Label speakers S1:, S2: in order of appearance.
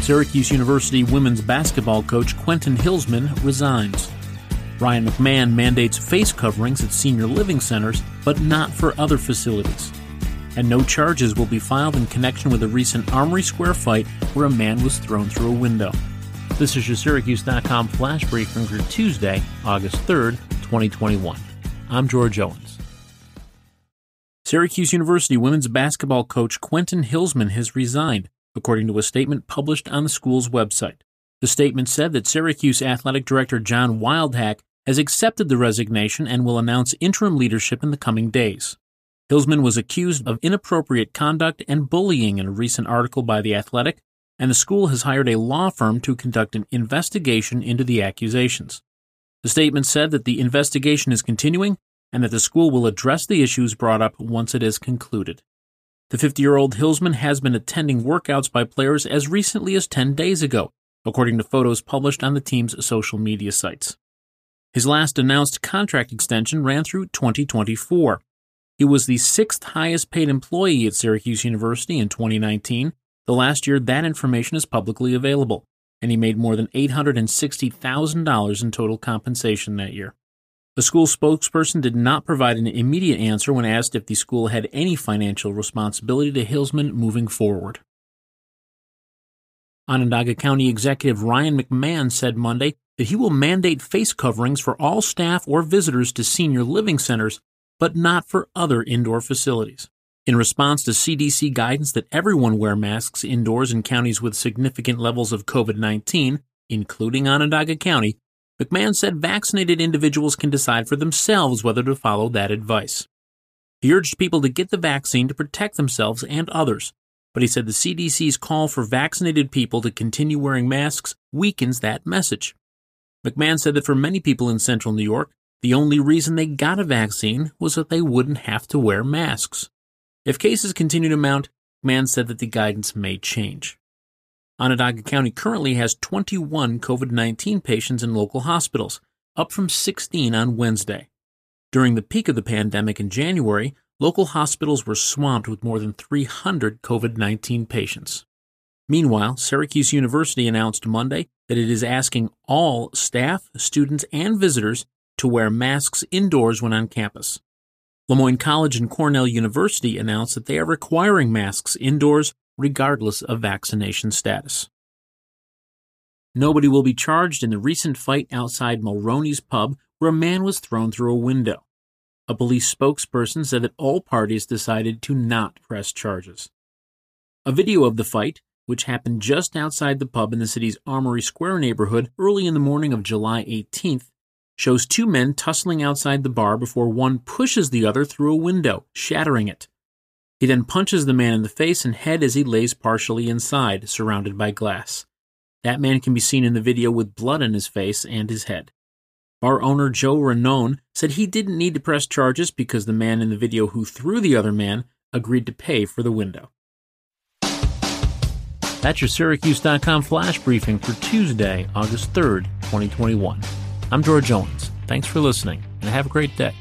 S1: Syracuse University women's basketball coach Quentin Hillsman resigns. Ryan McMahon mandates face coverings at senior living centers, but not for other facilities. And no charges will be filed in connection with a recent Armory Square fight where a man was thrown through a window. This is your Syracuse.com flash briefing for Tuesday, August 3rd, 2021. I'm George Owens. Syracuse University women's basketball coach Quentin Hillsman has resigned, according to a statement published on the school's website. The statement said that Syracuse athletic director John Wildhack has accepted the resignation and will announce interim leadership in the coming days. Hillsman was accused of inappropriate conduct and bullying in a recent article by The Athletic, and the school has hired a law firm to conduct an investigation into the accusations. The statement said that the investigation is continuing and that the school will address the issues brought up once it is concluded. The 50 year old Hillsman has been attending workouts by players as recently as 10 days ago, according to photos published on the team's social media sites. His last announced contract extension ran through 2024. He was the sixth highest paid employee at Syracuse University in 2019, the last year that information is publicly available, and he made more than $860,000 in total compensation that year. The school spokesperson did not provide an immediate answer when asked if the school had any financial responsibility to Hillsman moving forward. Onondaga County Executive Ryan McMahon said Monday that he will mandate face coverings for all staff or visitors to senior living centers, but not for other indoor facilities. In response to CDC guidance that everyone wear masks indoors in counties with significant levels of COVID 19, including Onondaga County, McMahon said vaccinated individuals can decide for themselves whether to follow that advice. He urged people to get the vaccine to protect themselves and others, but he said the CDC's call for vaccinated people to continue wearing masks weakens that message. McMahon said that for many people in central New York, the only reason they got a vaccine was that they wouldn't have to wear masks. If cases continue to mount, McMahon said that the guidance may change. Onondaga County currently has 21 COVID 19 patients in local hospitals, up from 16 on Wednesday. During the peak of the pandemic in January, local hospitals were swamped with more than 300 COVID 19 patients. Meanwhile, Syracuse University announced Monday that it is asking all staff, students, and visitors to wear masks indoors when on campus. Le Moyne College and Cornell University announced that they are requiring masks indoors regardless of vaccination status. Nobody will be charged in the recent fight outside Mulrooney's pub where a man was thrown through a window. A police spokesperson said that all parties decided to not press charges. A video of the fight, which happened just outside the pub in the city's Armory Square neighborhood early in the morning of July 18th, shows two men tussling outside the bar before one pushes the other through a window, shattering it. He then punches the man in the face and head as he lays partially inside, surrounded by glass. That man can be seen in the video with blood on his face and his head. Bar owner Joe Ranone said he didn't need to press charges because the man in the video who threw the other man agreed to pay for the window. That's your Syracuse.com flash briefing for Tuesday, August 3rd, 2021. I'm George Owens. Thanks for listening and have a great day.